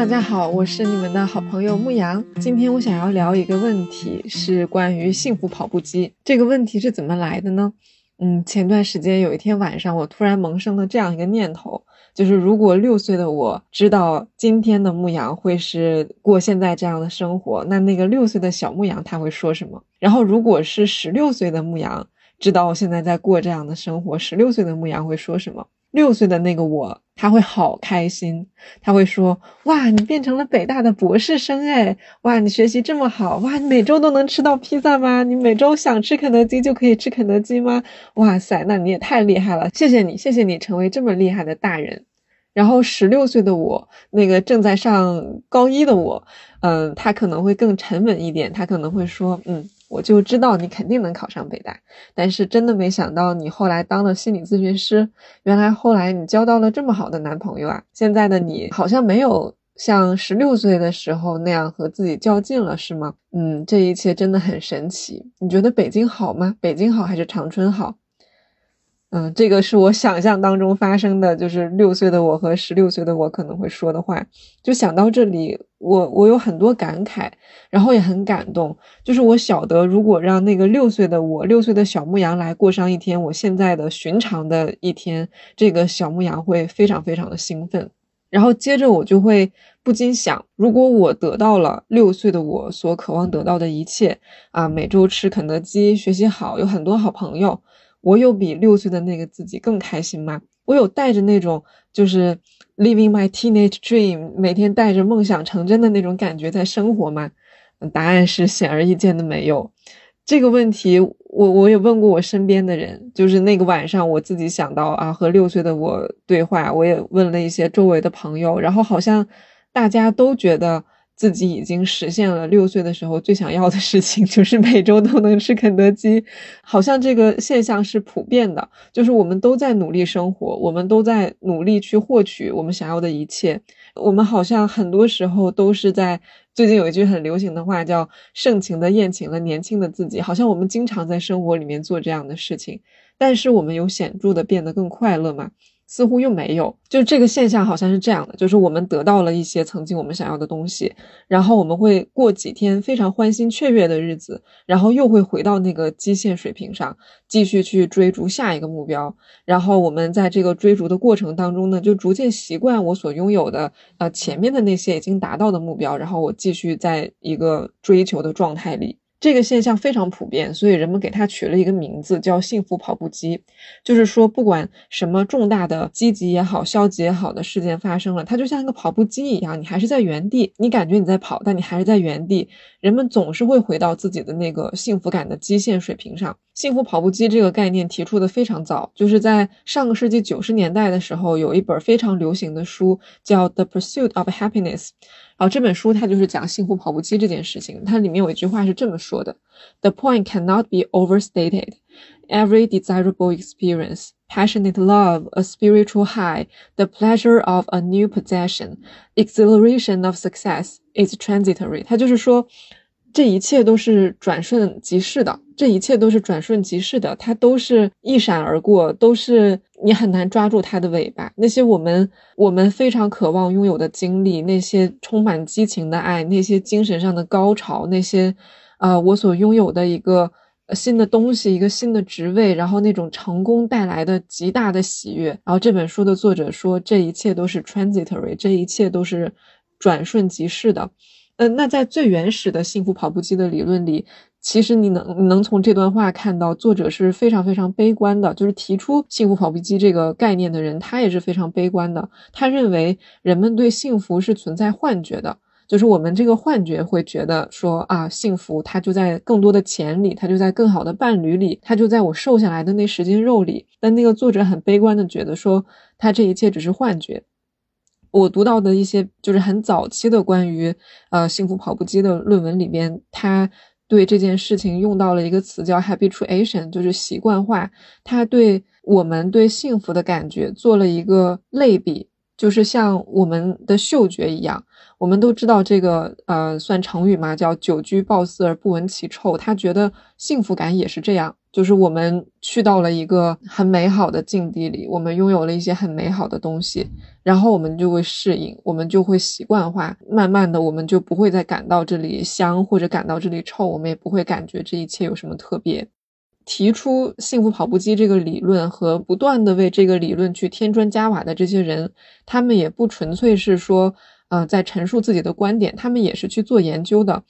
大家好，我是你们的好朋友牧羊。今天我想要聊一个问题，是关于幸福跑步机。这个问题是怎么来的呢？嗯，前段时间有一天晚上，我突然萌生了这样一个念头，就是如果六岁的我知道今天的牧羊会是过现在这样的生活，那那个六岁的小牧羊他会说什么？然后如果是十六岁的牧羊知道我现在在过这样的生活，十六岁的牧羊会说什么？六岁的那个我，他会好开心，他会说：“哇，你变成了北大的博士生哎！哇，你学习这么好哇，你每周都能吃到披萨吗？你每周想吃肯德基就可以吃肯德基吗？哇塞，那你也太厉害了！谢谢你，谢谢你成为这么厉害的大人。”然后十六岁的我，那个正在上高一的我，嗯，他可能会更沉稳一点，他可能会说：“嗯。”我就知道你肯定能考上北大，但是真的没想到你后来当了心理咨询师。原来后来你交到了这么好的男朋友啊！现在的你好像没有像十六岁的时候那样和自己较劲了，是吗？嗯，这一切真的很神奇。你觉得北京好吗？北京好还是长春好？嗯，这个是我想象当中发生的，就是六岁的我和十六岁的我可能会说的话。就想到这里，我我有很多感慨，然后也很感动。就是我晓得，如果让那个六岁的我，六岁的小牧羊来过上一天我现在的寻常的一天，这个小牧羊会非常非常的兴奋。然后接着我就会不禁想，如果我得到了六岁的我所渴望得到的一切啊，每周吃肯德基，学习好，有很多好朋友。我有比六岁的那个自己更开心吗？我有带着那种就是 living my teenage dream，每天带着梦想成真的那种感觉在生活吗？答案是显而易见的没有。这个问题，我我也问过我身边的人，就是那个晚上我自己想到啊，和六岁的我对话，我也问了一些周围的朋友，然后好像大家都觉得。自己已经实现了六岁的时候最想要的事情，就是每周都能吃肯德基。好像这个现象是普遍的，就是我们都在努力生活，我们都在努力去获取我们想要的一切。我们好像很多时候都是在最近有一句很流行的话叫“盛情的宴请了年轻的自己”，好像我们经常在生活里面做这样的事情，但是我们有显著的变得更快乐吗？似乎又没有，就这个现象好像是这样的，就是我们得到了一些曾经我们想要的东西，然后我们会过几天非常欢欣雀跃的日子，然后又会回到那个基线水平上，继续去追逐下一个目标。然后我们在这个追逐的过程当中呢，就逐渐习惯我所拥有的，呃，前面的那些已经达到的目标，然后我继续在一个追求的状态里。这个现象非常普遍，所以人们给它取了一个名字，叫“幸福跑步机”。就是说，不管什么重大的积极也好、消极也好的事件发生了，它就像一个跑步机一样，你还是在原地，你感觉你在跑，但你还是在原地。人们总是会回到自己的那个幸福感的基线水平上。幸福跑步机这个概念提出的非常早，就是在上个世纪九十年代的时候，有一本非常流行的书叫《The Pursuit of Happiness》。然后这本书它就是讲幸福跑步机这件事情。它里面有一句话是这么说的：“The point cannot be overstated. Every desirable experience, passionate love, a spiritual high, the pleasure of a new possession, exhilaration of success is transitory。”它就是说。 这一切都是转瞬即逝的，这一切都是转瞬即逝的，它都是一闪而过，都是你很难抓住它的尾巴。那些我们我们非常渴望拥有的经历，那些充满激情的爱，那些精神上的高潮，那些，啊，我所拥有的一个新的东西，一个新的职位，然后那种成功带来的极大的喜悦。然后这本书的作者说，这一切都是 transitory，这一切都是转瞬即逝的。嗯，那在最原始的幸福跑步机的理论里，其实你能能从这段话看到，作者是非常非常悲观的。就是提出幸福跑步机这个概念的人，他也是非常悲观的。他认为人们对幸福是存在幻觉的，就是我们这个幻觉会觉得说啊，幸福它就在更多的钱里，它就在更好的伴侣里，它就在我瘦下来的那十斤肉里。但那个作者很悲观的觉得说，他这一切只是幻觉。我读到的一些就是很早期的关于呃幸福跑步机的论文里边，他对这件事情用到了一个词叫 habituation，就是习惯化。他对我们对幸福的感觉做了一个类比，就是像我们的嗅觉一样。我们都知道这个呃算成语嘛，叫久居抱四而不闻其臭。他觉得幸福感也是这样，就是我们去到了一个很美好的境地里，我们拥有了一些很美好的东西，然后我们就会适应，我们就会习惯化，慢慢的我们就不会再感到这里香或者感到这里臭，我们也不会感觉这一切有什么特别。提出幸福跑步机这个理论和不断的为这个理论去添砖加瓦的这些人，他们也不纯粹是说，呃，在陈述自己的观点，他们也是去做研究的，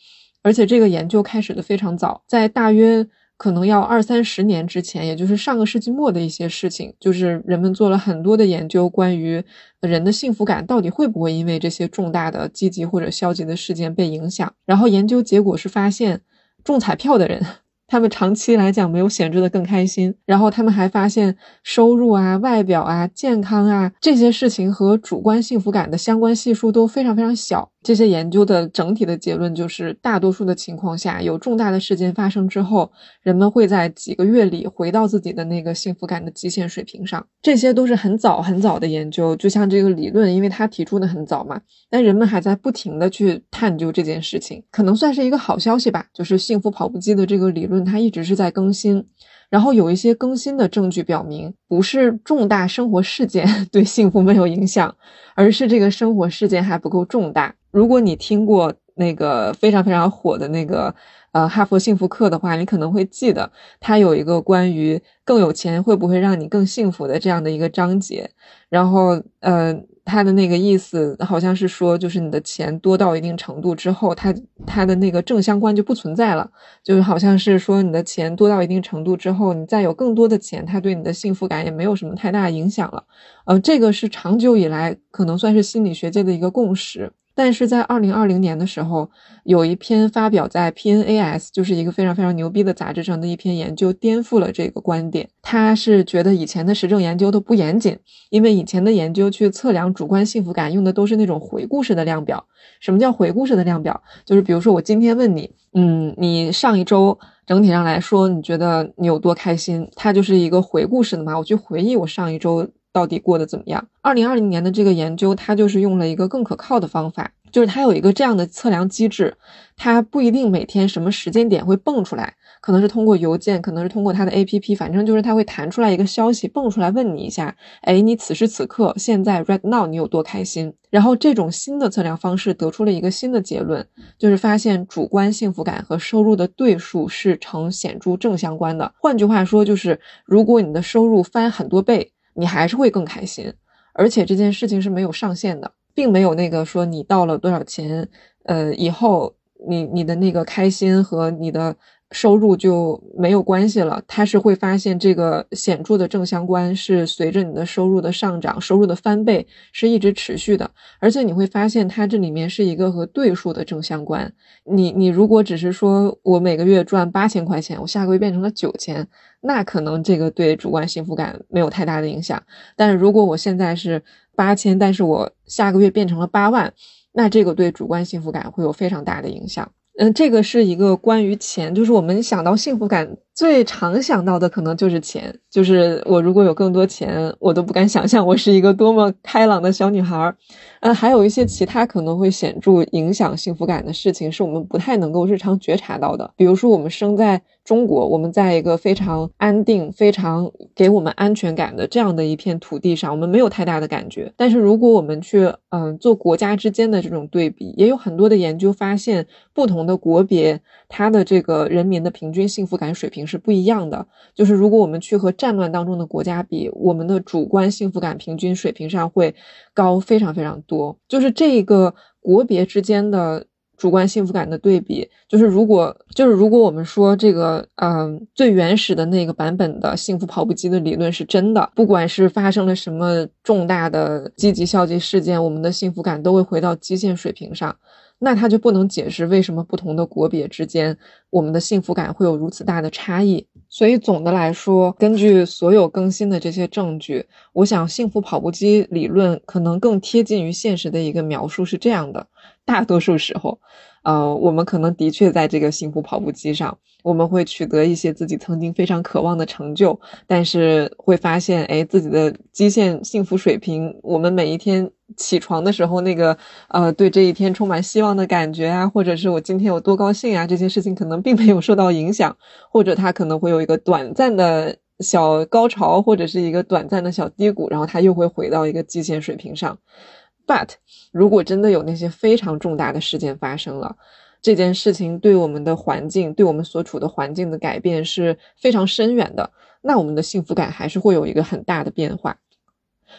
而且这个研究开始的非常早，在大约可能要二三十年之前，也就是上个世纪末的一些事情，就是人们做了很多的研究，关于人的幸福感到底会不会因为这些重大的积极或者消极的事件被影响，然后研究结果是发现，中彩票的人。他们长期来讲没有显著的更开心，然后他们还发现收入啊、外表啊、健康啊这些事情和主观幸福感的相关系数都非常非常小。这些研究的整体的结论就是，大多数的情况下，有重大的事件发生之后，人们会在几个月里回到自己的那个幸福感的极限水平上。这些都是很早很早的研究，就像这个理论，因为它提出的很早嘛，但人们还在不停的去探究这件事情，可能算是一个好消息吧。就是幸福跑步机的这个理论，它一直是在更新。然后有一些更新的证据表明，不是重大生活事件 对幸福没有影响，而是这个生活事件还不够重大。如果你听过那个非常非常火的那个呃哈佛幸福课的话，你可能会记得，它有一个关于更有钱会不会让你更幸福的这样的一个章节。然后呃。他的那个意思好像是说，就是你的钱多到一定程度之后，他他的那个正相关就不存在了，就是好像是说你的钱多到一定程度之后，你再有更多的钱，他对你的幸福感也没有什么太大影响了。呃，这个是长久以来可能算是心理学界的一个共识。但是在二零二零年的时候，有一篇发表在 PNAS，就是一个非常非常牛逼的杂志上的一篇研究，颠覆了这个观点。他是觉得以前的实证研究都不严谨，因为以前的研究去测量主观幸福感用的都是那种回顾式的量表。什么叫回顾式的量表？就是比如说我今天问你，嗯，你上一周整体上来说你觉得你有多开心？它就是一个回顾式的嘛，我去回忆我上一周。到底过得怎么样？二零二零年的这个研究，它就是用了一个更可靠的方法，就是它有一个这样的测量机制，它不一定每天什么时间点会蹦出来，可能是通过邮件，可能是通过它的 APP，反正就是它会弹出来一个消息，蹦出来问你一下，哎，你此时此刻现在 right now 你有多开心？然后这种新的测量方式得出了一个新的结论，就是发现主观幸福感和收入的对数是呈显著正相关的。换句话说，就是如果你的收入翻很多倍。你还是会更开心，而且这件事情是没有上限的，并没有那个说你到了多少钱，呃，以后你你的那个开心和你的。收入就没有关系了，它是会发现这个显著的正相关是随着你的收入的上涨，收入的翻倍是一直持续的，而且你会发现它这里面是一个和对数的正相关。你你如果只是说我每个月赚八千块钱，我下个月变成了九千，那可能这个对主观幸福感没有太大的影响。但是如果我现在是八千，但是我下个月变成了八万，那这个对主观幸福感会有非常大的影响。嗯，这个是一个关于钱，就是我们想到幸福感最常想到的可能就是钱，就是我如果有更多钱，我都不敢想象我是一个多么开朗的小女孩儿。嗯，还有一些其他可能会显著影响幸福感的事情，是我们不太能够日常觉察到的，比如说我们生在。中国，我们在一个非常安定、非常给我们安全感的这样的一片土地上，我们没有太大的感觉。但是，如果我们去嗯做国家之间的这种对比，也有很多的研究发现，不同的国别它的这个人民的平均幸福感水平是不一样的。就是如果我们去和战乱当中的国家比，我们的主观幸福感平均水平上会高非常非常多。就是这个国别之间的。主观幸福感的对比，就是如果就是如果我们说这个，嗯，最原始的那个版本的幸福跑步机的理论是真的，不管是发生了什么重大的积极消极事件，我们的幸福感都会回到基线水平上。那它就不能解释为什么不同的国别之间，我们的幸福感会有如此大的差异。所以总的来说，根据所有更新的这些证据，我想幸福跑步机理论可能更贴近于现实的一个描述是这样的：大多数时候，呃，我们可能的确在这个幸福跑步机上，我们会取得一些自己曾经非常渴望的成就，但是会发现，哎，自己的基线幸福水平，我们每一天起床的时候，那个呃，对这一天充满希望的感觉啊，或者是我今天有多高兴啊，这些事情可能并没有受到影响，或者它可能会有一个短暂的小高潮，或者是一个短暂的小低谷，然后它又会回到一个基线水平上。But 如果真的有那些非常重大的事件发生了，这件事情对我们的环境、对我们所处的环境的改变是非常深远的，那我们的幸福感还是会有一个很大的变化。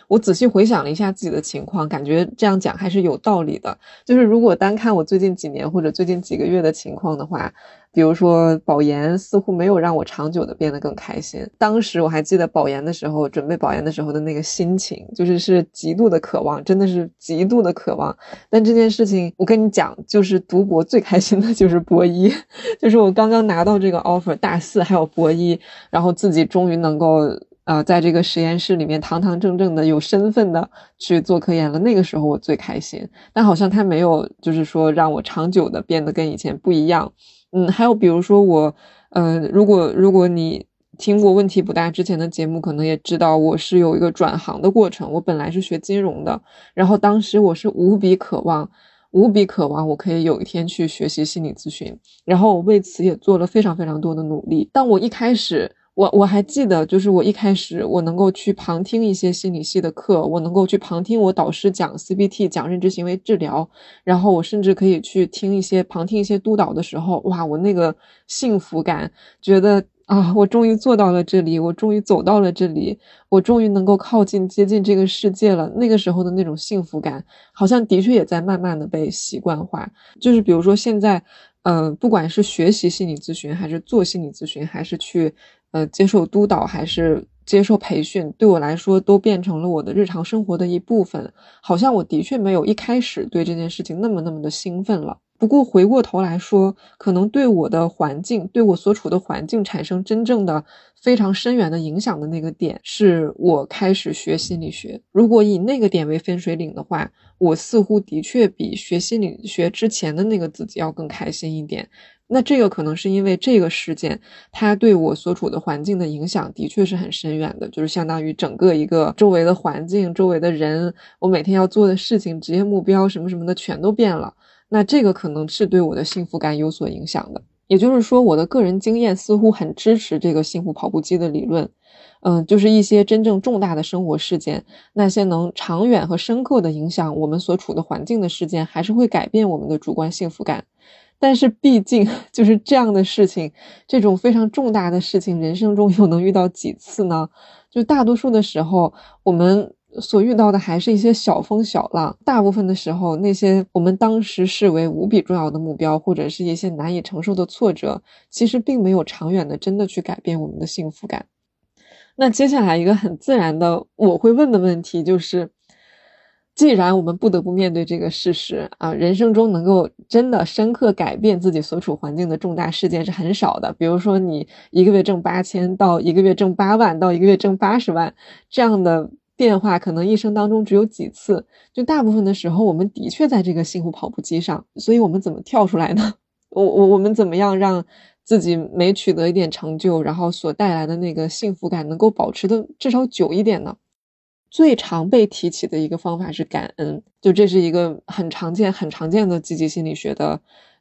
我仔细回想了一下自己的情况，感觉这样讲还是有道理的。就是如果单看我最近几年或者最近几个月的情况的话，比如说保研似乎没有让我长久的变得更开心。当时我还记得保研的时候，准备保研的时候的那个心情，就是是极度的渴望，真的是极度的渴望。但这件事情，我跟你讲，就是读博最开心的就是博一，就是我刚刚拿到这个 offer，大四还有博一，然后自己终于能够。啊，在这个实验室里面堂堂正正的有身份的去做科研了，那个时候我最开心。但好像他没有，就是说让我长久的变得跟以前不一样。嗯，还有比如说我，嗯，如果如果你听过问题不大之前的节目，可能也知道我是有一个转行的过程。我本来是学金融的，然后当时我是无比渴望，无比渴望我可以有一天去学习心理咨询，然后我为此也做了非常非常多的努力。当我一开始。我我还记得，就是我一开始我能够去旁听一些心理系的课，我能够去旁听我导师讲 CBT，讲认知行为治疗，然后我甚至可以去听一些旁听一些督导的时候，哇，我那个幸福感，觉得啊，我终于做到了这里，我终于走到了这里，我终于能够靠近接近这个世界了。那个时候的那种幸福感，好像的确也在慢慢的被习惯化。就是比如说现在，嗯，不管是学习心理咨询，还是做心理咨询，还是去。呃，接受督导还是接受培训，对我来说都变成了我的日常生活的一部分。好像我的确没有一开始对这件事情那么那么的兴奋了。不过回过头来说，可能对我的环境，对我所处的环境产生真正的非常深远的影响的那个点，是我开始学心理学。如果以那个点为分水岭的话，我似乎的确比学心理学之前的那个自己要更开心一点。那这个可能是因为这个事件，它对我所处的环境的影响的确是很深远的，就是相当于整个一个周围的环境、周围的人，我每天要做的事情、职业目标什么什么的全都变了。那这个可能是对我的幸福感有所影响的。也就是说，我的个人经验似乎很支持这个幸福跑步机的理论。嗯，就是一些真正重大的生活事件，那些能长远和深刻的影响我们所处的环境的事件，还是会改变我们的主观幸福感。但是毕竟 就是这样的事情，这种非常重大的事情，人生中又能遇到几次呢？就大多数的时候，我们所遇到的还是一些小风小浪。大部分的时候，那些我们当时视为无比重要的目标，或者是一些难以承受的挫折，其实并没有长远的真的去改变我们的幸福感。那接下来一个很自然的我会问的问题就是。既然我们不得不面对这个事实啊，人生中能够真的深刻改变自己所处环境的重大事件是很少的。比如说，你一个月挣八千到一个月挣八万到一个月挣八十万这样的变化，可能一生当中只有几次。就大部分的时候，我们的确在这个幸福跑步机上。所以，我们怎么跳出来呢？我我我们怎么样让自己每取得一点成就，然后所带来的那个幸福感能够保持的至少久一点呢？最常被提起的一个方法是感恩，就这是一个很常见、很常见的积极心理学的，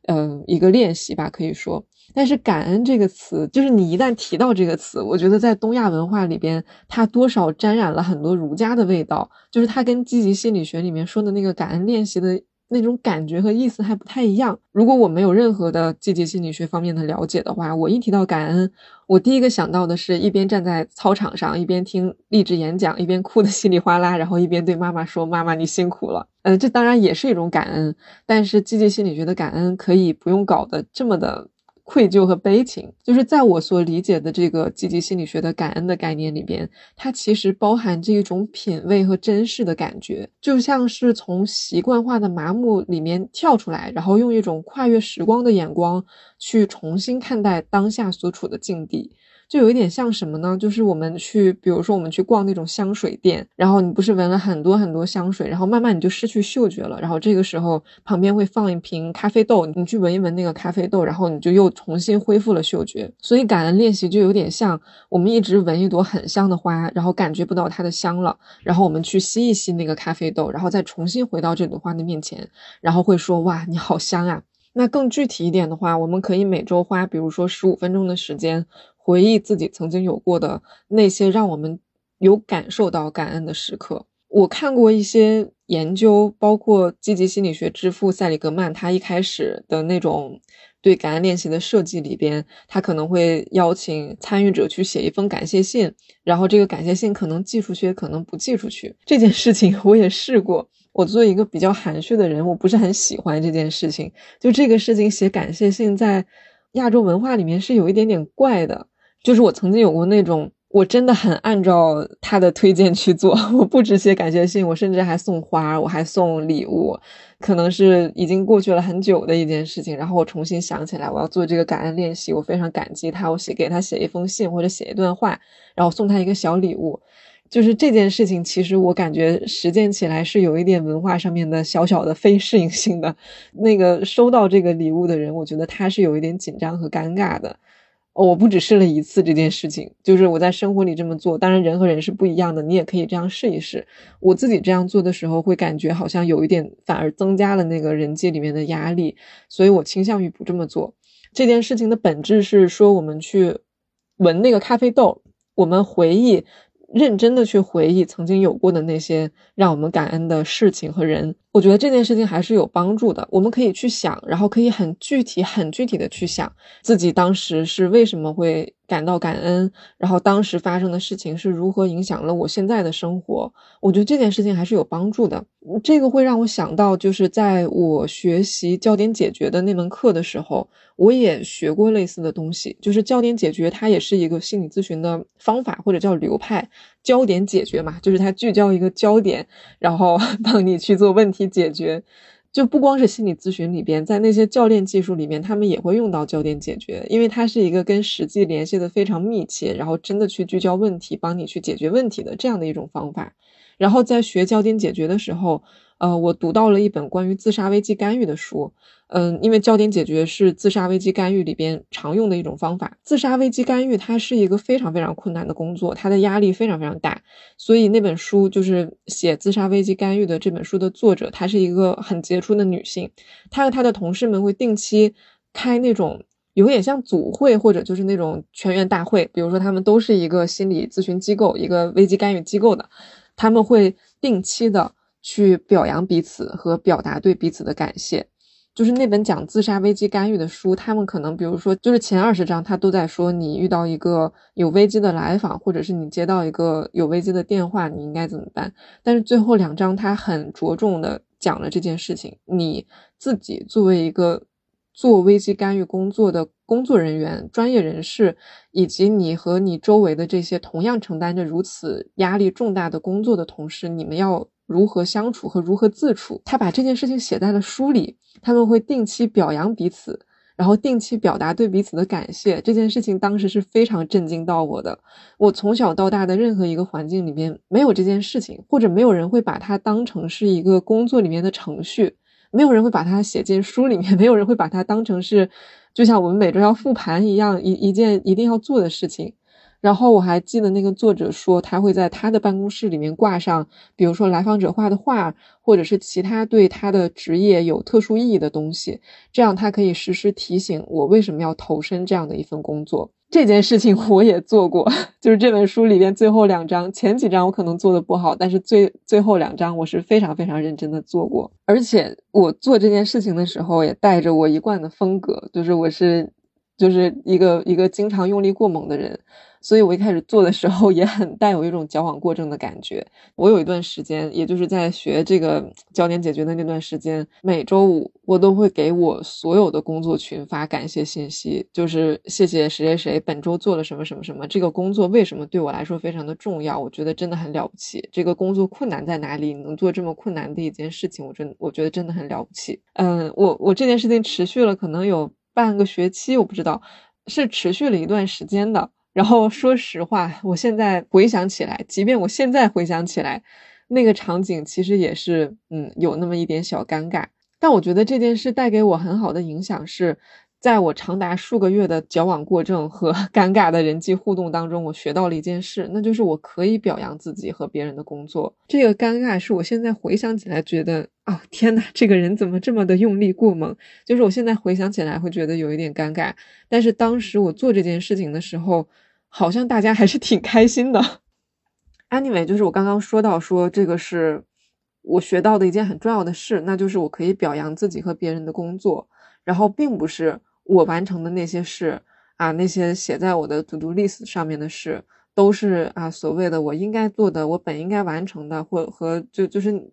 嗯，一个练习吧，可以说。但是感恩这个词，就是你一旦提到这个词，我觉得在东亚文化里边，它多少沾染了很多儒家的味道，就是它跟积极心理学里面说的那个感恩练习的。那种感觉和意思还不太一样。如果我没有任何的积极心理学方面的了解的话，我一提到感恩，我第一个想到的是一边站在操场上，一边听励志演讲，一边哭得稀里哗啦，然后一边对妈妈说：“妈妈，你辛苦了。”呃，这当然也是一种感恩，但是积极心理学的感恩可以不用搞得这么的。愧疚和悲情。就是在我所理解的这个积极心理学的感恩的概念里边，它其实包含着一种品味和珍视的感觉，就像是从习惯化的麻木里面跳出来，然后用一种跨越时光的眼光去重新看待当下所处的境地。就有一点像什么呢？就是我们去，比如说我们去逛那种香水店，然后你不是闻了很多很多香水，然后慢慢你就失去嗅觉了，然后这个时候旁边会放一瓶咖啡豆，你去闻一闻那个咖啡豆，然后你就又重新恢复了嗅觉。所以感恩练习就有点像我们一直闻一朵很香的花，然后感觉不到它的香了，然后我们去吸一吸那个咖啡豆，然后再重新回到这朵花的面前，然后会说哇，你好香啊！那更具体一点的话，我们可以每周花，比如说十五分钟的时间。回忆自己曾经有过的那些让我们有感受到感恩的时刻。我看过一些研究，包括积极心理学之父塞里格曼，他一开始的那种对感恩练习的设计里边，他可能会邀请参与者去写一封感谢信，然后这个感谢信可能寄出去，也可能不寄出去。这件事情我也试过。我作为一个比较含蓄的人，我不是很喜欢这件事情。就这个事情写感谢信，在亚洲文化里面是有一点点怪的。就是我曾经有过那种，我真的很按照他的推荐去做。我不只写感谢信，我甚至还送花，我还送礼物。可能是已经过去了很久的一件事情，然后我重新想起来，我要做这个感恩练习。我非常感激他，我写给他写一封信或者写一段话，然后送他一个小礼物。就是这件事情，其实我感觉实践起来是有一点文化上面的小小的非适应性的。那个收到这个礼物的人，我觉得他是有一点紧张和尴尬的。我不只试了一次这件事情，就是我在生活里这么做。当然，人和人是不一样的，你也可以这样试一试。我自己这样做的时候，会感觉好像有一点，反而增加了那个人际里面的压力，所以我倾向于不这么做。这件事情的本质是说，我们去闻那个咖啡豆，我们回忆。认真的去回忆曾经有过的那些让我们感恩的事情和人，我觉得这件事情还是有帮助的。我们可以去想，然后可以很具体、很具体的去想自己当时是为什么会。感到感恩，然后当时发生的事情是如何影响了我现在的生活？我觉得这件事情还是有帮助的。这个会让我想到，就是在我学习焦点解决的那门课的时候，我也学过类似的东西。就是焦点解决，它也是一个心理咨询的方法，或者叫流派。焦点解决嘛，就是它聚焦一个焦点，然后 帮你去做问题解决。就不光是心理咨询里边，在那些教练技术里面，他们也会用到焦点解决，因为它是一个跟实际联系的非常密切，然后真的去聚焦问题，帮你去解决问题的这样的一种方法。然后在学焦点解决的时候。呃，我读到了一本关于自杀危机干预的书，嗯，因为焦点解决是自杀危机干预里边常用的一种方法。自杀危机干预它是一个非常非常困难的工作，它的压力非常非常大，所以那本书就是写自杀危机干预的这本书的作者，她是一个很杰出的女性，她和她的同事们会定期开那种有点像组会或者就是那种全员大会，比如说他们都是一个心理咨询机构、一个危机干预机构的，他们会定期的。去表扬彼此和表达对彼此的感谢，就是那本讲自杀危机干预的书，他们可能比如说，就是前二十章他都在说你遇到一个有危机的来访，或者是你接到一个有危机的电话，你应该怎么办？但是最后两章他很着重的讲了这件事情，你自己作为一个做危机干预工作的工作人员、专业人士，以及你和你周围的这些同样承担着如此压力重大的工作的同事，你们要。如何相处和如何自处，他把这件事情写在了书里。他们会定期表扬彼此，然后定期表达对彼此的感谢。这件事情当时是非常震惊到我的。我从小到大的任何一个环境里面没有这件事情，或者没有人会把它当成是一个工作里面的程序，没有人会把它写进书里面，没有人会把它当成是就像我们每周要复盘一样，一一件一定要做的事情。然后我还记得那个作者说，他会在他的办公室里面挂上，比如说来访者画的画，或者是其他对他的职业有特殊意义的东西，这样他可以时时提醒我为什么要投身这样的一份工作。这件事情 我也做过，就是这本书里边最后两章，前几章我可能做的不好，但是最最后两章我是非常非常认真的做过，而且我做这件事情的时候也带着我一贯的风格，就是我是。就是一个一个经常用力过猛的人。所以我一开始做的时候也很带有一种矫枉过正的感觉。我有一段时间，也就是在学这个焦点解决的那段时间，每周五我都会给我所有的工作群发感谢信息，就是谢谢谁谁谁本周做了什么什么什么，这个工作为什么对我来说非常的重要，我觉得真的很了不起。这个工作困难在哪里？能做这么困难的一件事情，我真我觉得真的很了不起。嗯，我我这件事情持续了可能有半个学期，我不知道是持续了一段时间的。然后说实话，我现在回想起来，即便我现在回想起来，那个场景其实也是，嗯，有那么一点小尴尬。但我觉得这件事带给我很好的影响是。在我长达数个月的矫枉过正和 尴尬的人际互动当中，我学到了一件事，那就是我可以表扬自己和别人的工作。这个尴尬是我现在回想起来觉得，哦天哪，这个人怎么这么的用力过猛？就是我现在回想起来会觉得有一点尴尬，但是当时我做这件事情的时候，好像大家还是挺开心的。Anyway，就是我刚刚说到说这个是我学到的一件很重要的事，那就是我可以表扬自己和别人的工作，然后并不是。我完成的那些事啊，那些写在我的 to do list 上面的事，都是啊所谓的我应该做的，我本应该完成的，或和就就是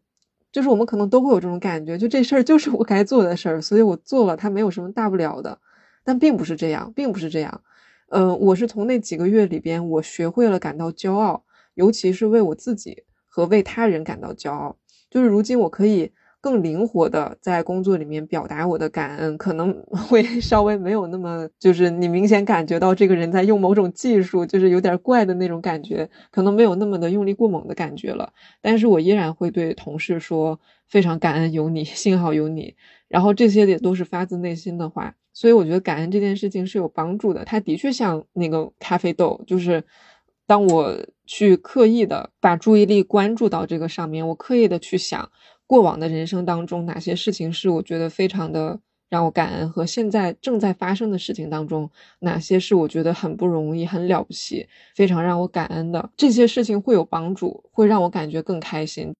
就是我们可能都会有这种感觉，就这事儿就是我该做的事儿，所以我做了，它没有什么大不了的。但并不是这样，并不是这样。嗯，我是从那几个月里边，我学会了感到骄傲，尤其是为我自己和为他人感到骄傲。就是如今我可以。更灵活的在工作里面表达我的感恩，可能 会稍微没有那么，就是你明显感觉到这个人在用某种技术，就是有点怪的那种感觉，可能没有那么的用力过猛的感觉了。但是我依然会对同事说非常感恩有你，幸好有你。然后这些也都是发自内心的话，所以我觉得感恩这件事情是有帮助的。它的确像那个咖啡豆，就是当我去刻意的把注意力关注到这个上面，我刻意的去想。过往的人生当中，哪些事情是我觉得非常的让我感恩？和现在正在发生的事情当中，哪些是我觉得很不容易、很了不起、非常让我感恩的？这些事情会有帮助，会让我感觉更开心。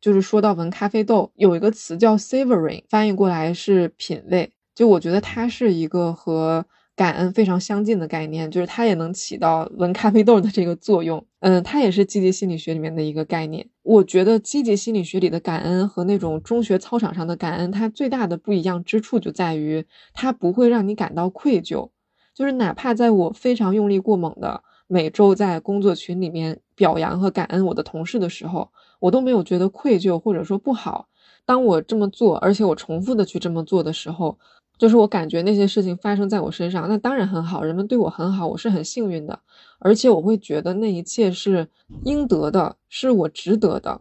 就是说到闻咖啡豆，有一个词叫 savoring，翻译过来是品味。就我觉得它是一个和。感恩非常相近的概念，就是它也能起到闻咖啡豆的这个作用。嗯，它也是积极心理学里面的一个概念。我觉得积极心理学里的感恩和那种中学操场上的感恩，它最大的不一样之处就在于，它不会让你感到愧疚。就是哪怕在我非常用力过猛的每周在工作群里面表扬和感恩我的同事的时候，我都没有觉得愧疚或者说不好。当我这么做，而且我重复的去这么做的时候。就是我感觉那些事情发生在我身上，那当然很好，人们对我很好，我是很幸运的，而且我会觉得那一切是应得的，是我值得的。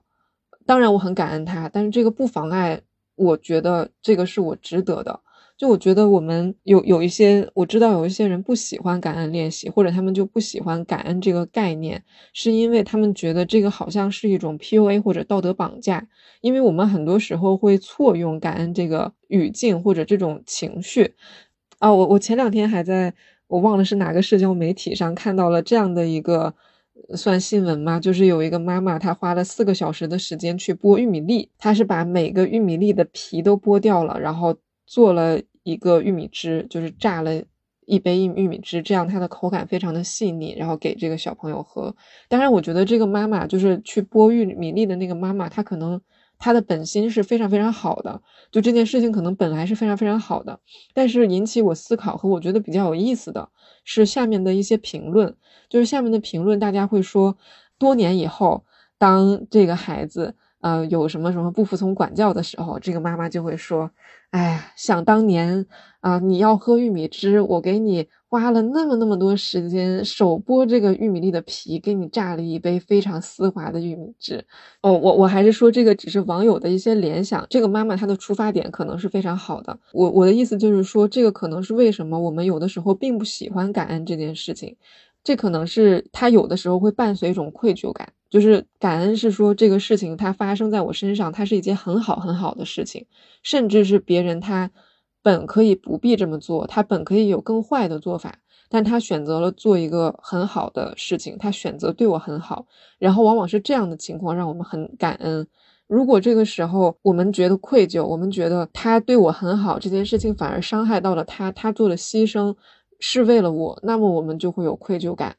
当然我很感恩他，但是这个不妨碍我觉得这个是我值得的。就我觉得我们有有一些，我知道有一些人不喜欢感恩练习，或者他们就不喜欢感恩这个概念，是因为他们觉得这个好像是一种 PUA 或者道德绑架。因为我们很多时候会错用感恩这个语境或者这种情绪。啊，我我前两天还在我忘了是哪个社交媒体上看到了这样的一个算新闻嘛，就是有一个妈妈她花了四个小时的时间去剥玉米粒，她是把每个玉米粒的皮都剥掉了，然后。做了一个玉米汁，就是榨了一杯玉玉米汁，这样它的口感非常的细腻，然后给这个小朋友喝。当然，我觉得这个妈妈就是去剥玉米粒的那个妈妈，她可能她的本心是非常非常好的，就这件事情可能本来是非常非常好的。但是引起我思考和我觉得比较有意思的是下面的一些评论，就是下面的评论，大家会说，多年以后，当这个孩子。呃，有什么什么不服从管教的时候，这个妈妈就会说：“哎呀，想当年啊，你要喝玉米汁，我给你花了那么那么多时间，手剥这个玉米粒的皮，给你榨了一杯非常丝滑的玉米汁。”哦，我我还是说这个只是网友的一些联想，这个妈妈她的出发点可能是非常好的。我我的意思就是说，这个可能是为什么我们有的时候并不喜欢感恩这件事情。这可能是他有的时候会伴随一种愧疚感，就是感恩是说这个事情它发生在我身上，它是一件很好很好的事情，甚至是别人他本可以不必这么做，他本可以有更坏的做法，但他选择了做一个很好的事情，他选择对我很好，然后往往是这样的情况让我们很感恩。如果这个时候我们觉得愧疚，我们觉得他对我很好，这件事情反而伤害到了他，他做了牺牲。是为了我，那么我们就会有愧疚感。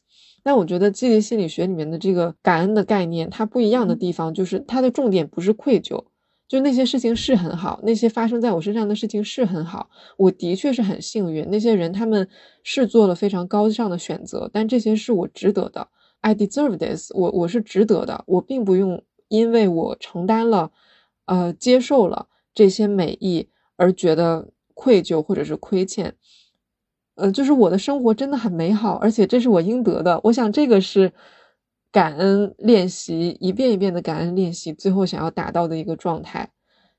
但我觉得积极心理学里面的这个感恩的概念，它不一样的地方就是它的重点不是愧疚，就那些事情是很好，那些发生在我身上的事情是很好，我的确是很幸运，那些人他们是做了非常高尚的选择，但这些是我值得的，I deserve this，我我是值得的，我并不用因为我承担了，呃，接受了这些美意而觉得愧疚或者是亏欠。呃，就是我的生活真的很美好，而且这是我应得的。我想这个是感恩练习，一遍一遍的感恩练习，最后想要达到的一个状态。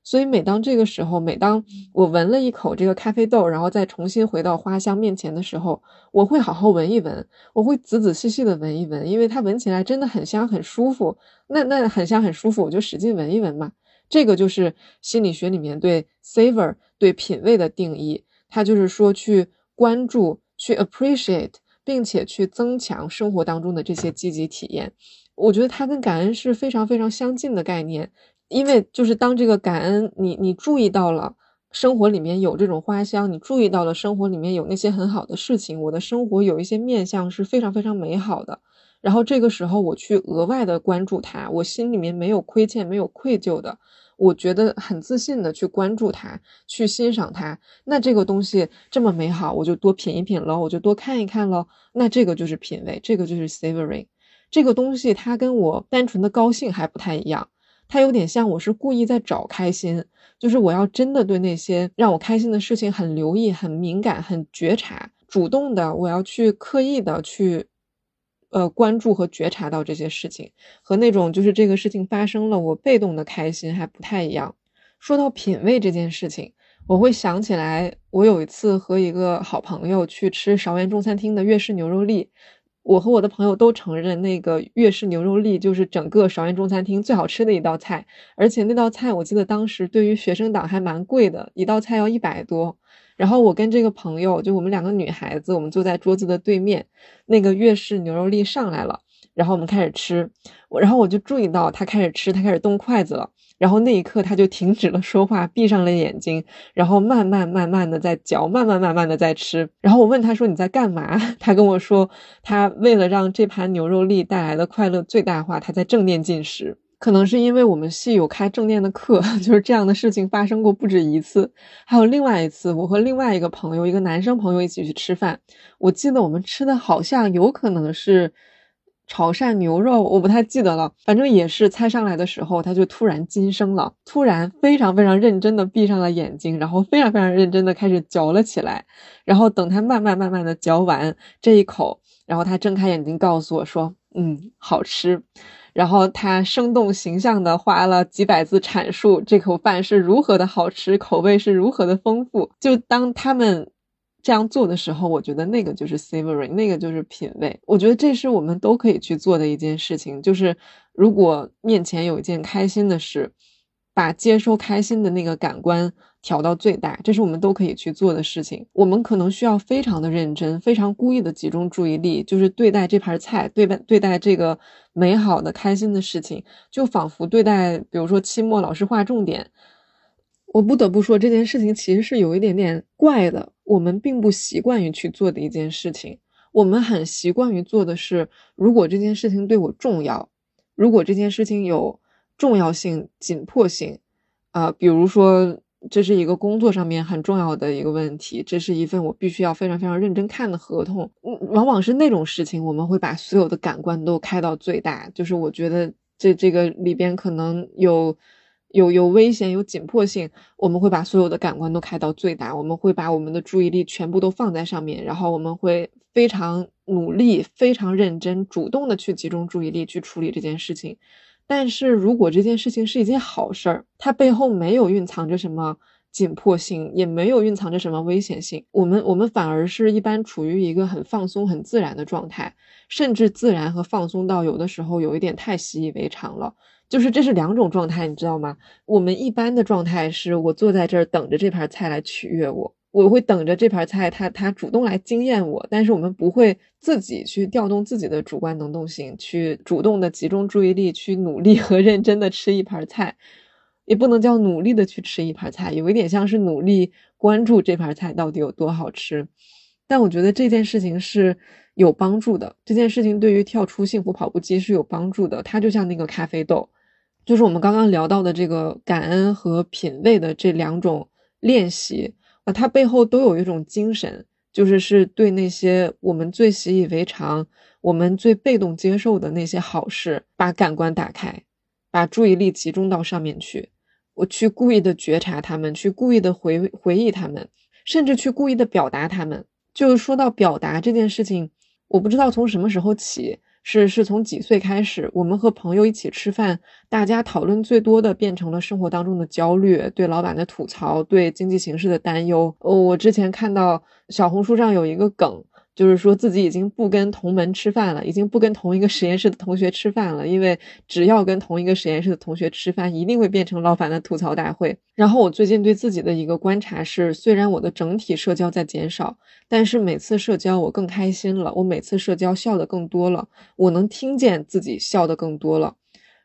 所以每当这个时候，每当我闻了一口这个咖啡豆，然后再重新回到花香面前的时候，我会好好闻一闻，我会仔仔细细的闻一闻，因为它闻起来真的很香很舒服。那那很香很舒服，我就使劲闻一闻嘛。这个就是心理学里面对 savor 对品味的定义，它就是说去。关注、去 appreciate，并且去增强生活当中的这些积极体验，我觉得它跟感恩是非常非常相近的概念。因为就是当这个感恩，你你注意到了生活里面有这种花香，你注意到了生活里面有那些很好的事情，我的生活有一些面相是非常非常美好的。然后这个时候我去额外的关注它，我心里面没有亏欠、没有愧疚的。我觉得很自信的去关注它，去欣赏它。那这个东西这么美好，我就多品一品喽，我就多看一看喽。那这个就是品味，这个就是 savoring。这个东西它跟我单纯的高兴还不太一样，它有点像我是故意在找开心，就是我要真的对那些让我开心的事情很留意、很敏感、很觉察，主动的，我要去刻意的去。呃，关注和觉察到这些事情，和那种就是这个事情发生了，我被动的开心还不太一样。说到品味这件事情，我会想起来，我有一次和一个好朋友去吃韶园中餐厅的粤式牛肉粒，我和我的朋友都承认，那个粤式牛肉粒就是整个韶园中餐厅最好吃的一道菜，而且那道菜我记得当时对于学生党还蛮贵的，一道菜要一百多。然后我跟这个朋友，就我们两个女孩子，我们坐在桌子的对面，那个粤式牛肉粒上来了，然后我们开始吃，我然后我就注意到他开始吃，他开始动筷子了，然后那一刻他就停止了说话，闭上了眼睛，然后慢慢慢慢的在嚼，慢慢慢慢的在吃。然后我问他说你在干嘛？他跟我说他为了让这盘牛肉粒带来的快乐最大化，他在正念进食。可能是因为我们系有开正念的课，就是这样的事情发生过不止一次。还有另外一次，我和另外一个朋友，一个男生朋友一起去吃饭，我记得我们吃的好像有可能是潮汕牛肉，我不太记得了。反正也是菜上来的时候，他就突然惊声了，突然非常非常认真的闭上了眼睛，然后非常非常认真的开始嚼了起来。然后等他慢慢慢慢的嚼完这一口，然后他睁开眼睛告诉我说：“嗯，好吃。”然后他生动形象的花了几百字阐述这口饭是如何的好吃，口味是如何的丰富。就当他们这样做的时候，我觉得那个就是 savoring，那个就是品味。我觉得这是我们都可以去做的一件事情，就是如果面前有一件开心的事，把接收开心的那个感官。调到最大，这是我们都可以去做的事情。我们可能需要非常的认真，非常故意的集中注意力，就是对待这盘菜，对待对待这个美好的、开心的事情，就仿佛对待，比如说期末老师划重点。我不得不说，这件事情其实是有一点点怪的。我们并不习惯于去做的一件事情，我们很习惯于做的是，如果这件事情对我重要，如果这件事情有重要性、紧迫性，啊，比如说。这是一个工作上面很重要的一个问题，这是一份我必须要非常非常认真看的合同。嗯，往往是那种事情，我们会把所有的感官都开到最大。就是我觉得这这个里边可能有有有危险、有紧迫性，我们会把所有的感官都开到最大。我们会把我们的注意力全部都放在上面，然后我们会非常努力、非常认真、主动的去集中注意力去处理这件事情。但是如果这件事情是一件好事儿，它背后没有蕴藏着什么紧迫性，也没有蕴藏着什么危险性，我们我们反而是一般处于一个很放松、很自然的状态，甚至自然和放松到有的时候有一点太习以为常了。就是这是两种状态，你知道吗？我们一般的状态是我坐在这儿等着这盘菜来取悦我。我会等着这盘菜，他他主动来惊艳我，但是我们不会自己去调动自己的主观能动性，去主动的集中注意力，去努力和认真的吃一盘菜，也不能叫努力的去吃一盘菜，有一点像是努力关注这盘菜到底有多好吃。但我觉得这件事情是有帮助的。这件事情对于跳出幸福跑步机是有帮助的。它就像那个咖啡豆，就是我们刚刚聊到的这个感恩和品味的这两种练习啊，它背后都有一种精神，就是是对那些我们最习以为常、我们最被动接受的那些好事，把感官打开，把注意力集中到上面去。我去故意的觉察他们，去故意的回回忆他们，甚至去故意的表达他们。就是说到表达这件事情，我不知道从什么时候起，是是从几岁开始，我们和朋友一起吃饭，大家讨论最多的变成了生活当中的焦虑，对老板的吐槽，对经济形势的担忧。哦，我之前看到小红书上有一个梗。就是说自己已经不跟同门吃饭了，已经不跟同一个实验室的同学吃饭了，因为只要跟同一个实验室的同学吃饭，一定会变成老板的吐槽大会。然后我最近对自己的一个观察是，虽然我的整体社交在减少，但是每次社交我更开心了，我每次社交笑的更多了，我能听见自己笑的更多了，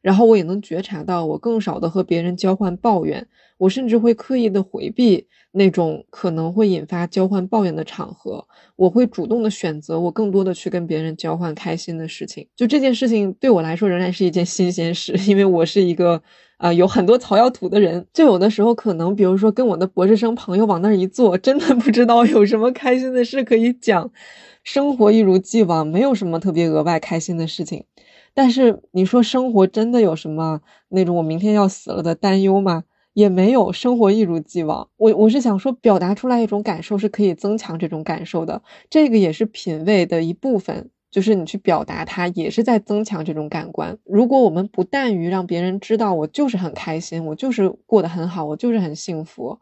然后我也能觉察到我更少的和别人交换抱怨，我甚至会刻意的回避。那种可能会引发交换抱怨的场合，我会主动的选择我更多的去跟别人交换开心的事情。就这件事情对我来说仍然是一件新鲜事，因为我是一个啊有很多草药吐的人。就有的时候可能，比如说跟我的博士生朋友往那儿一坐，真的不知道有什么开心的事可以讲，生活一如既往，没有什么特别额外开心的事情。但是你说生活真的有什么那种我明天要死了的担忧吗？也没有生活一如既往，我我是想说，表达出来一种感受是可以增强这种感受的，这个也是品味的一部分，就是你去表达它，也是在增强这种感官。如果我们不但于让别人知道我就是很开心，我就是过得很好，我就是很幸福，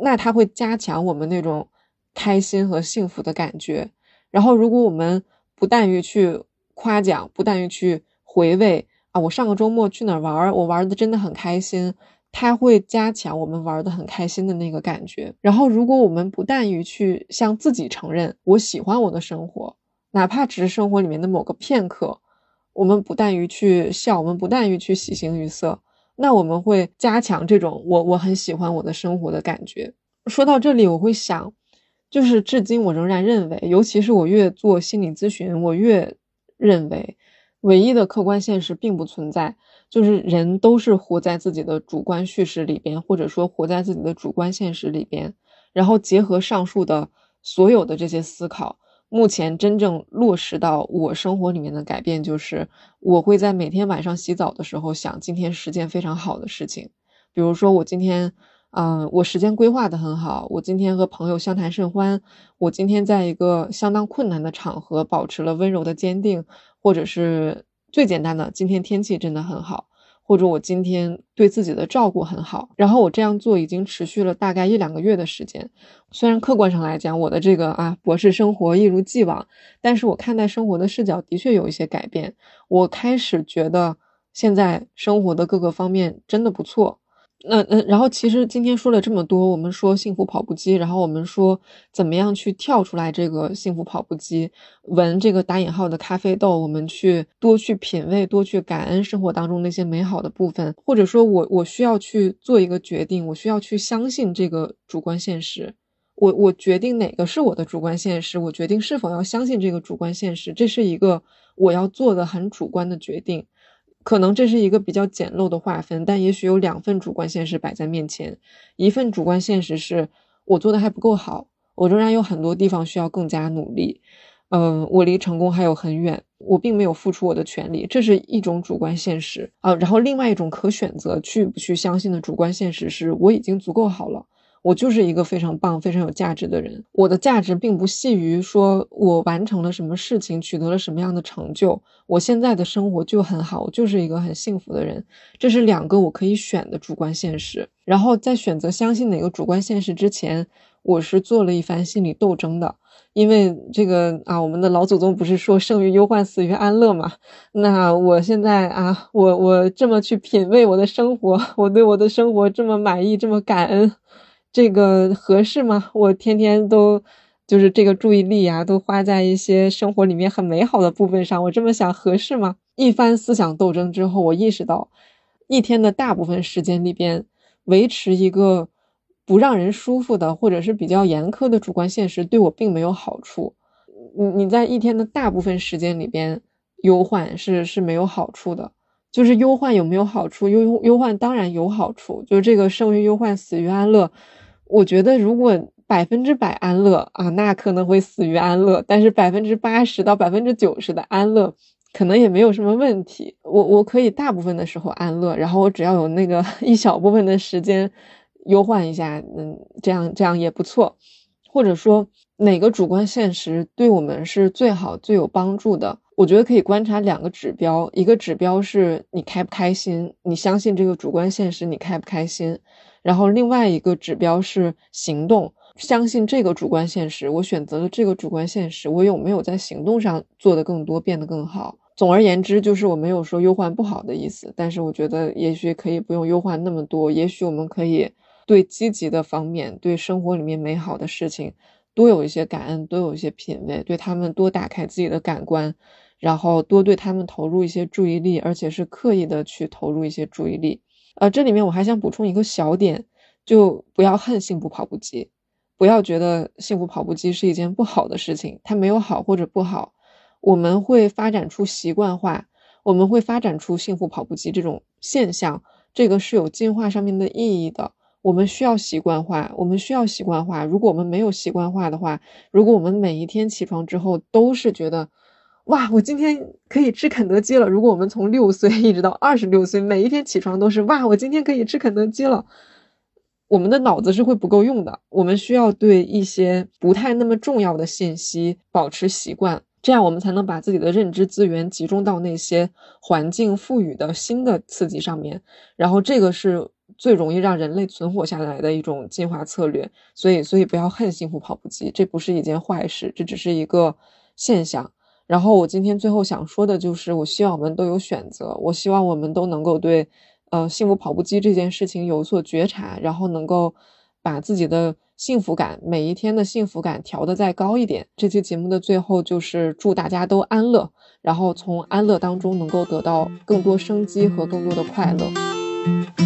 那它会加强我们那种开心和幸福的感觉。然后，如果我们不但于去夸奖，不但于去回味啊，我上个周末去哪儿玩，我玩的真的很开心。它会加强我们玩的很开心的那个感觉。然后，如果我们不但于去向自己承认我喜欢我的生活，哪怕只是生活里面的某个片刻，我们不但于去笑，我们不但于去喜形于色，那我们会加强这种我我很喜欢我的生活的感觉。说到这里，我会想，就是至今我仍然认为，尤其是我越做心理咨询，我越认为，唯一的客观现实并不存在。就是人都是活在自己的主观叙事里边，或者说活在自己的主观现实里边，然后结合上述的所有的这些思考，目前真正落实到我生活里面的改变，就是我会在每天晚上洗澡的时候想，今天是件非常好的事情，比如说我今天，嗯，我时间规划的很好，我今天和朋友相谈甚欢，我今天在一个相当困难的场合保持了温柔的坚定，或者是。最简单的，今天天气真的很好，或者我今天对自己的照顾很好，然后我这样做已经持续了大概一两个月的时间。虽然客观上来讲，我的这个啊博士生活一如既往，但是我看待生活的视角的确有一些改变。我开始觉得现在生活的各个方面真的不错。那那然后其实今天说了这么多，我们说幸福跑步机，然后我们说怎么样去跳出来这个幸福跑步机，闻这个打引号的咖啡豆，我们去多去品味，多去感恩生活当中那些美好的部分，或者说我我需要去做一个决定，我需要去相信这个主观现实，我我决定哪个是我的主观现实，我决定是否要相信这个主观现实，这是一个我要做的很主观的决定。可能这是一个比较简陋的划分，但也许有两份主观现实摆在面前。一份主观现实是我做的还不够好，我仍然有很多地方需要更加努力。嗯，我离成功还有很远，我并没有付出我的全力，这是一种主观现实啊。然后另外一种可选择去不去相信的主观现实是我已经足够好了。我就是一个非常棒、非常有价值的人。我的价值并不系于说我完成了什么事情，取得了什么样的成就。我现在的生活就很好，我就是一个很幸福的人。这是两个我可以选的主观现实。然后在选择相信哪个主观现实之前，我是做了一番心理斗争的。因为这个啊，我们的老祖宗不是说生于忧患，死于安乐嘛？那我现在啊，我我这么去品味我的生活，我对我的生活这么满意，这么感恩。这个合适吗？我天天都就是这个注意力啊，都花在一些生活里面很美好的部分上。我这么想合适吗？一番思想斗争之后，我意识到，一天的大部分时间里边，维持一个不让人舒服的，或者是比较严苛的主观现实，对我并没有好处。你你在一天的大部分时间里边忧患是是没有好处的。就是忧患有没有好处？忧忧患当然有好处。就是这个生于忧患，死于安乐。我觉得如果百分之百安乐啊，那可能会死于安乐。但是百分之八十到百分之九十的安乐，可能也没有什么问题。我我可以大部分的时候安乐，然后我只要有那个一小部分的时间忧患一下，嗯，这样这样也不错。或者说哪个主观现实对我们是最好最有帮助的？我觉得可以观察两个指标，一个指标是你开不开心，你相信这个主观现实，你开不开心；然后另外一个指标是行动，相信这个主观现实，我选择了这个主观现实，我有没有在行动上做得更多，变得更好？总而言之，就是我没有说忧患不好的意思，但是我觉得也许可以不用忧患那么多，也许我们可以对积极的方面，对生活里面美好的事情多有一些感恩，多有一些品味，对他们多打开自己的感官。然后多对他们投入一些注意力，而且是刻意的去投入一些注意力。呃，这里面我还想补充一个小点，就不要恨幸福跑步机，不要觉得幸福跑步机是一件不好的事情，它没有好或者不好。我们会发展出习惯化，我们会发展出幸福跑步机这种现象，这个是有进化上面的意义的。我们需要习惯化，我们需要习惯化。如果我们没有习惯化的话，如果我们每一天起床之后都是觉得。哇，我今天可以吃肯德基了。如果我们从六岁一直到二十六岁，每一天起床都是哇，我今天可以吃肯德基了，我们的脑子是会不够用的。我们需要对一些不太那么重要的信息保持习惯，这样我们才能把自己的认知资源集中到那些环境赋予的新的刺激上面。然后这个是最容易让人类存活下来的一种进化策略。所以，所以不要恨幸福跑步机，这不是一件坏事，这只是一个现象。然后我今天最后想说的就是，我希望我们都有选择，我希望我们都能够对，呃，幸福跑步机这件事情有所觉察，然后能够把自己的幸福感，每一天的幸福感调得再高一点。这期节目的最后就是祝大家都安乐，然后从安乐当中能够得到更多生机和更多的快乐。